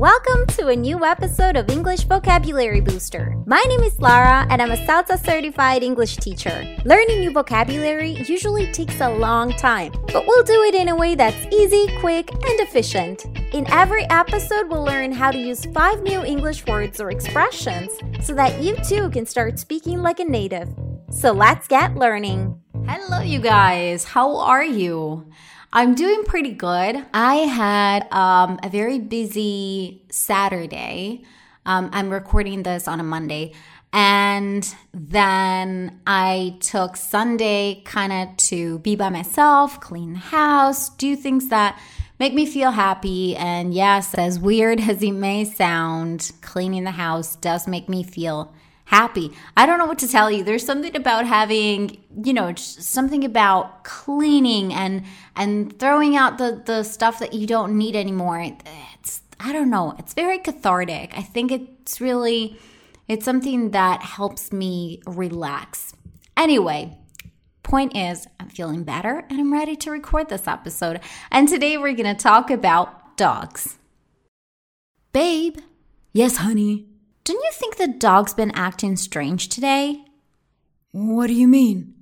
Welcome to a new episode of English Vocabulary Booster. My name is Lara and I'm a CELTA certified English teacher. Learning new vocabulary usually takes a long time, but we'll do it in a way that's easy, quick, and efficient. In every episode, we'll learn how to use five new English words or expressions so that you too can start speaking like a native. So let's get learning. Hello, you guys. How are you? I'm doing pretty good. I had um, a very busy Saturday. Um, I'm recording this on a Monday. And then I took Sunday kind of to be by myself, clean the house, do things that make me feel happy. And yes, as weird as it may sound, cleaning the house does make me feel happy. I don't know what to tell you. There's something about having, you know, something about cleaning and and throwing out the the stuff that you don't need anymore. It's I don't know. It's very cathartic. I think it's really it's something that helps me relax. Anyway, point is I'm feeling better and I'm ready to record this episode. And today we're going to talk about dogs. Babe. Yes, honey. Don't you think the dog's been acting strange today? What do you mean?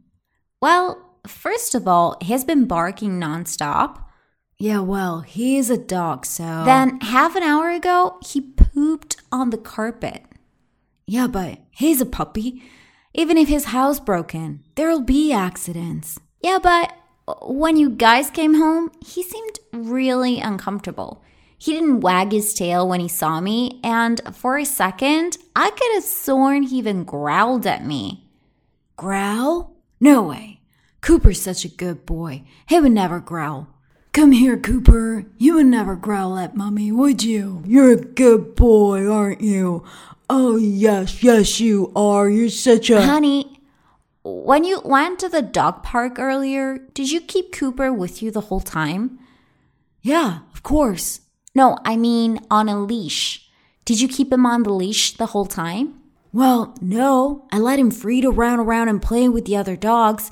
Well, first of all, he's been barking nonstop. Yeah, well, he is a dog, so. Then, half an hour ago, he pooped on the carpet. Yeah, but he's a puppy. Even if his house broken, there'll be accidents. Yeah, but when you guys came home, he seemed really uncomfortable. He didn't wag his tail when he saw me, and for a second, I could have sworn he even growled at me. Growl? No way. Cooper's such a good boy. He would never growl. Come here, Cooper. You would never growl at Mummy, would you? You're a good boy, aren't you? Oh, yes, yes, you are. You're such a. Honey, when you went to the dog park earlier, did you keep Cooper with you the whole time? Yeah, of course. No, I mean on a leash. Did you keep him on the leash the whole time? Well, no. I let him free to run around and play with the other dogs.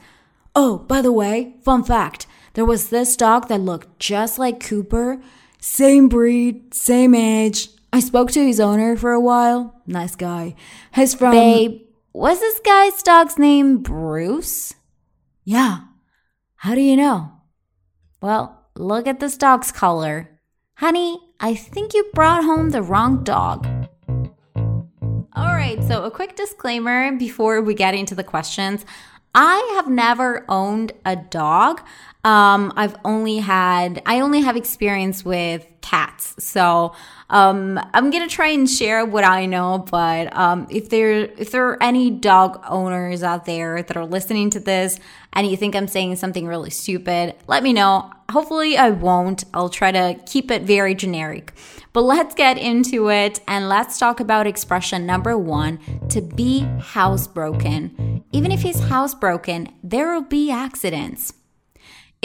Oh, by the way, fun fact there was this dog that looked just like Cooper. Same breed, same age. I spoke to his owner for a while. Nice guy. He's from. Babe, was this guy's dog's name Bruce? Yeah. How do you know? Well, look at this dog's color. Honey, I think you brought home the wrong dog. All right, so a quick disclaimer before we get into the questions. I have never owned a dog. Um, I've only had, I only have experience with cats. So, um, I'm gonna try and share what I know, but um, if there if there are any dog owners out there that are listening to this and you think I'm saying something really stupid, let me know. Hopefully, I won't. I'll try to keep it very generic. But let's get into it and let's talk about expression number one to be housebroken. Even if he's housebroken, there will be accidents.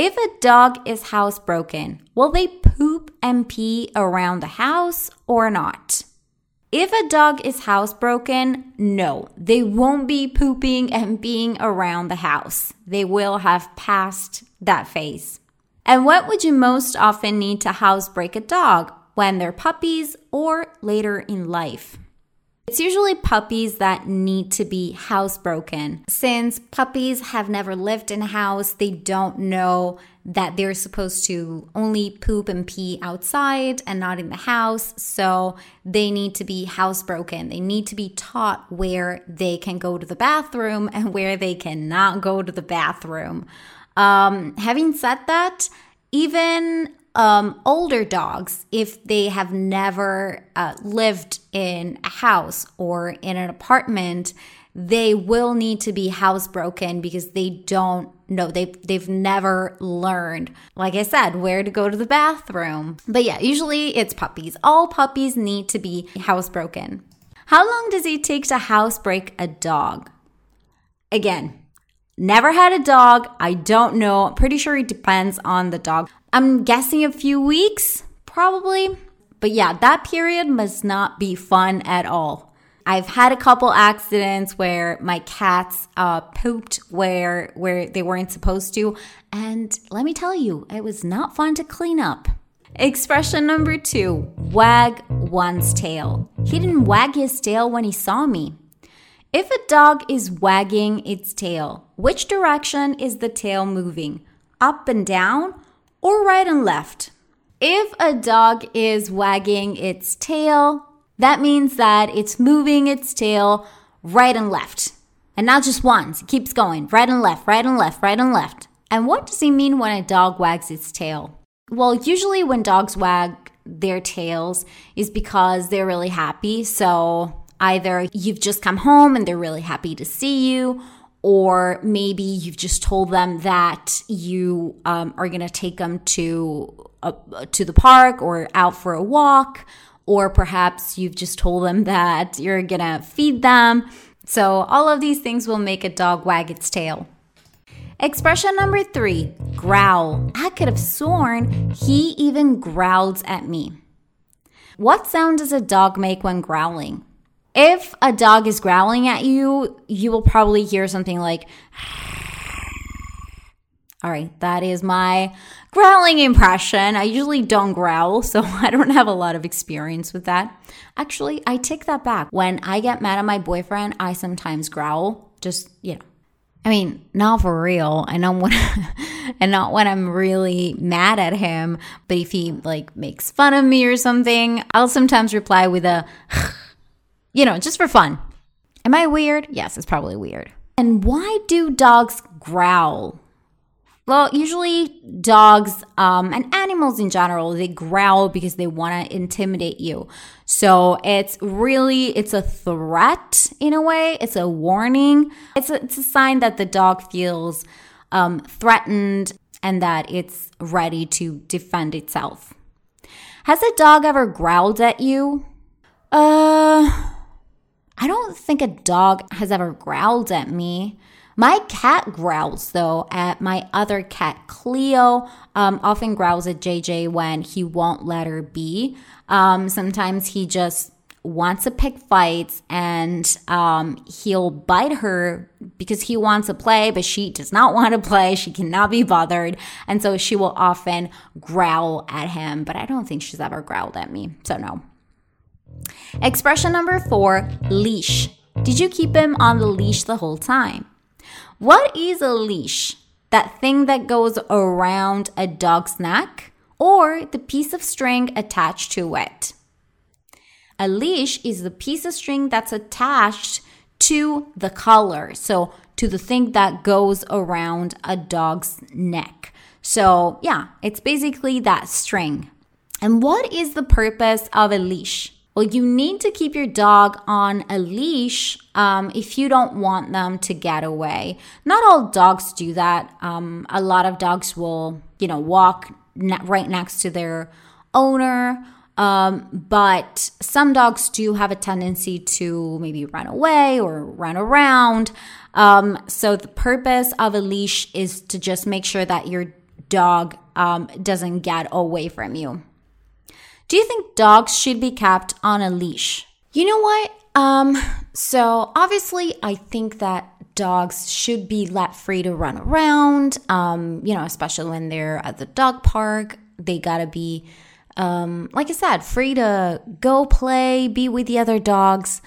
If a dog is housebroken, will they poop and pee around the house or not? If a dog is housebroken, no, they won't be pooping and being around the house. They will have passed that phase. And what would you most often need to housebreak a dog? When they're puppies or later in life? It's usually puppies that need to be housebroken. Since puppies have never lived in a house, they don't know that they're supposed to only poop and pee outside and not in the house. So they need to be housebroken. They need to be taught where they can go to the bathroom and where they cannot go to the bathroom. Um, having said that, even um, older dogs, if they have never uh, lived in a house or in an apartment, they will need to be housebroken because they don't know. They they've never learned like i said where to go to the bathroom. But yeah usually it's puppies. All puppies need to be housebroken. How long does it take to housebreak a dog? Again never had a dog. I don't know. I'm pretty sure it depends on the dog I'm guessing a few weeks, probably. But yeah, that period must not be fun at all. I've had a couple accidents where my cats uh, pooped where where they weren't supposed to, and let me tell you, it was not fun to clean up. Expression number two: wag one's tail. He didn't wag his tail when he saw me. If a dog is wagging its tail, which direction is the tail moving? Up and down or right and left? If a dog is wagging its tail, that means that it's moving its tail right and left. And not just once, it keeps going right and left, right and left, right and left. And what does he mean when a dog wags its tail? Well, usually when dogs wag their tails is because they're really happy. So either you've just come home and they're really happy to see you, or maybe you've just told them that you um, are going to take them to uh, to the park or out for a walk, or perhaps you've just told them that you're going to feed them. So all of these things will make a dog wag its tail. Expression number three growl. I could have sworn he even growls at me. What sound does a dog make when growling? If a dog is growling at you, you will probably hear something like, all right, that is my growling impression. I usually don't growl, so I don't have a lot of experience with that. Actually, I take that back. When I get mad at my boyfriend, I sometimes growl. Just, you know, I mean, not for real. I know when, and not when I'm really mad at him. But if he like makes fun of me or something, I'll sometimes reply with a, you know, just for fun. Am I weird? Yes, it's probably weird. And why do dogs growl? Well, usually dogs um, and animals in general, they growl because they want to intimidate you. So it's really, it's a threat in a way. It's a warning. It's a, it's a sign that the dog feels um, threatened and that it's ready to defend itself. Has a dog ever growled at you? Uh, I don't think a dog has ever growled at me. My cat growls though at my other cat, Cleo. Um, often growls at JJ when he won't let her be. Um, sometimes he just wants to pick fights and um, he'll bite her because he wants to play, but she does not want to play. She cannot be bothered. And so she will often growl at him, but I don't think she's ever growled at me. So, no. Expression number four leash. Did you keep him on the leash the whole time? What is a leash? That thing that goes around a dog's neck or the piece of string attached to it. A leash is the piece of string that's attached to the collar. So, to the thing that goes around a dog's neck. So, yeah, it's basically that string. And what is the purpose of a leash? Well, you need to keep your dog on a leash um, if you don't want them to get away. Not all dogs do that. Um, a lot of dogs will, you know, walk ne- right next to their owner. Um, but some dogs do have a tendency to maybe run away or run around. Um, so the purpose of a leash is to just make sure that your dog um, doesn't get away from you. Do you think dogs should be kept on a leash? You know what? Um, so obviously, I think that dogs should be let free to run around. Um, you know, especially when they're at the dog park, they gotta be, um, like I said, free to go play, be with the other dogs.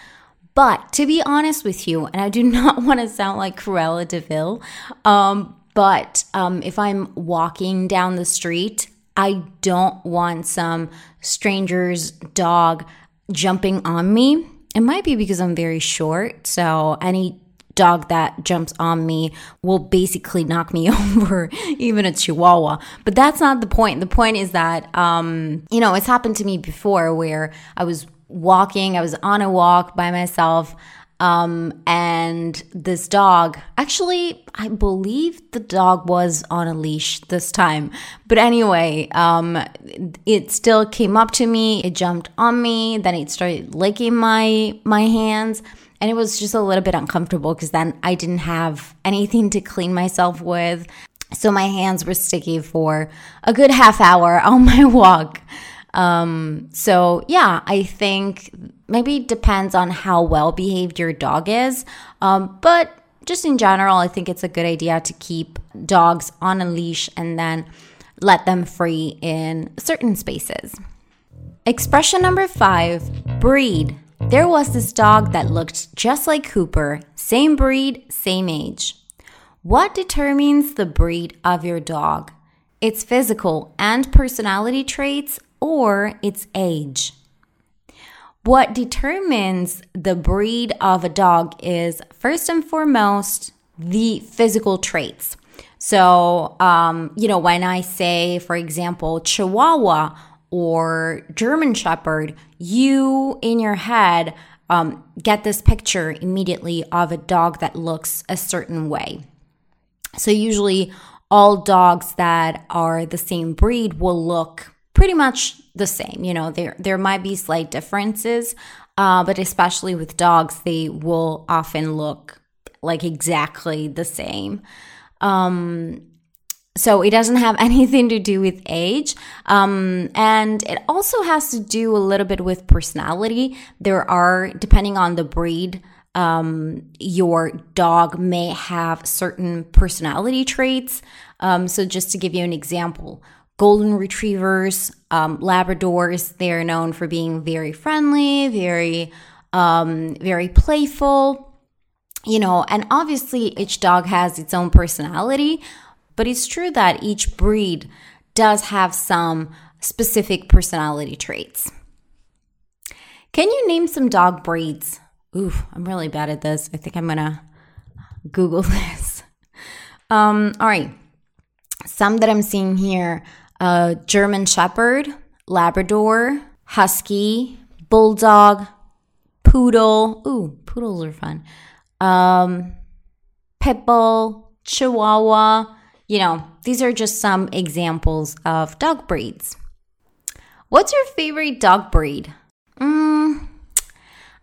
But to be honest with you, and I do not want to sound like Cruella de Vil, um, but um, if I'm walking down the street I don't want some stranger's dog jumping on me. It might be because I'm very short. So any dog that jumps on me will basically knock me over, even a chihuahua. But that's not the point. The point is that, um, you know, it's happened to me before where I was walking, I was on a walk by myself. Um, and this dog, actually, I believe the dog was on a leash this time. But anyway, um, it still came up to me. It jumped on me. Then it started licking my my hands, and it was just a little bit uncomfortable because then I didn't have anything to clean myself with. So my hands were sticky for a good half hour on my walk. Um, so yeah, I think maybe depends on how well behaved your dog is. Um, but just in general, I think it's a good idea to keep dogs on a leash and then let them free in certain spaces. Expression number five breed. There was this dog that looked just like Cooper, same breed, same age. What determines the breed of your dog? Its physical and personality traits or its age? What determines the breed of a dog is first and foremost the physical traits. So, um, you know, when I say, for example, Chihuahua or German Shepherd, you in your head um, get this picture immediately of a dog that looks a certain way. So, usually, all dogs that are the same breed will look pretty much the same. You know, there there might be slight differences, uh, but especially with dogs, they will often look like exactly the same. Um, so it doesn't have anything to do with age. Um, and it also has to do a little bit with personality. There are, depending on the breed, um, your dog may have certain personality traits. Um, so just to give you an example, golden retrievers, um, Labradors, they're known for being very friendly, very, um, very playful. You know, and obviously each dog has its own personality, but it's true that each breed does have some specific personality traits. Can you name some dog breeds? Ooh, I'm really bad at this. I think I'm gonna Google this. Um, all right. Some that I'm seeing here German Shepherd, Labrador, Husky, Bulldog, Poodle. Ooh, poodles are fun. Um, Chihuahua. You know, these are just some examples of dog breeds. What's your favorite dog breed? Mm,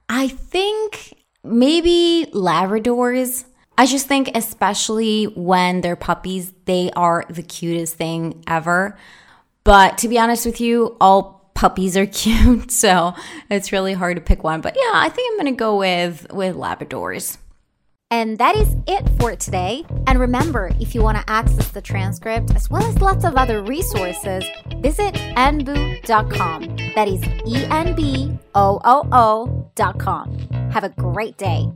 I think maybe Labradors. I just think, especially when they're puppies, they are the cutest thing ever. But to be honest with you, all puppies are cute, so it's really hard to pick one. But yeah, I think I'm gonna go with with Labradors. And that is it for today. And remember, if you want to access the transcript as well as lots of other resources, visit enboo.com. That is E N B O O O.com. Have a great day.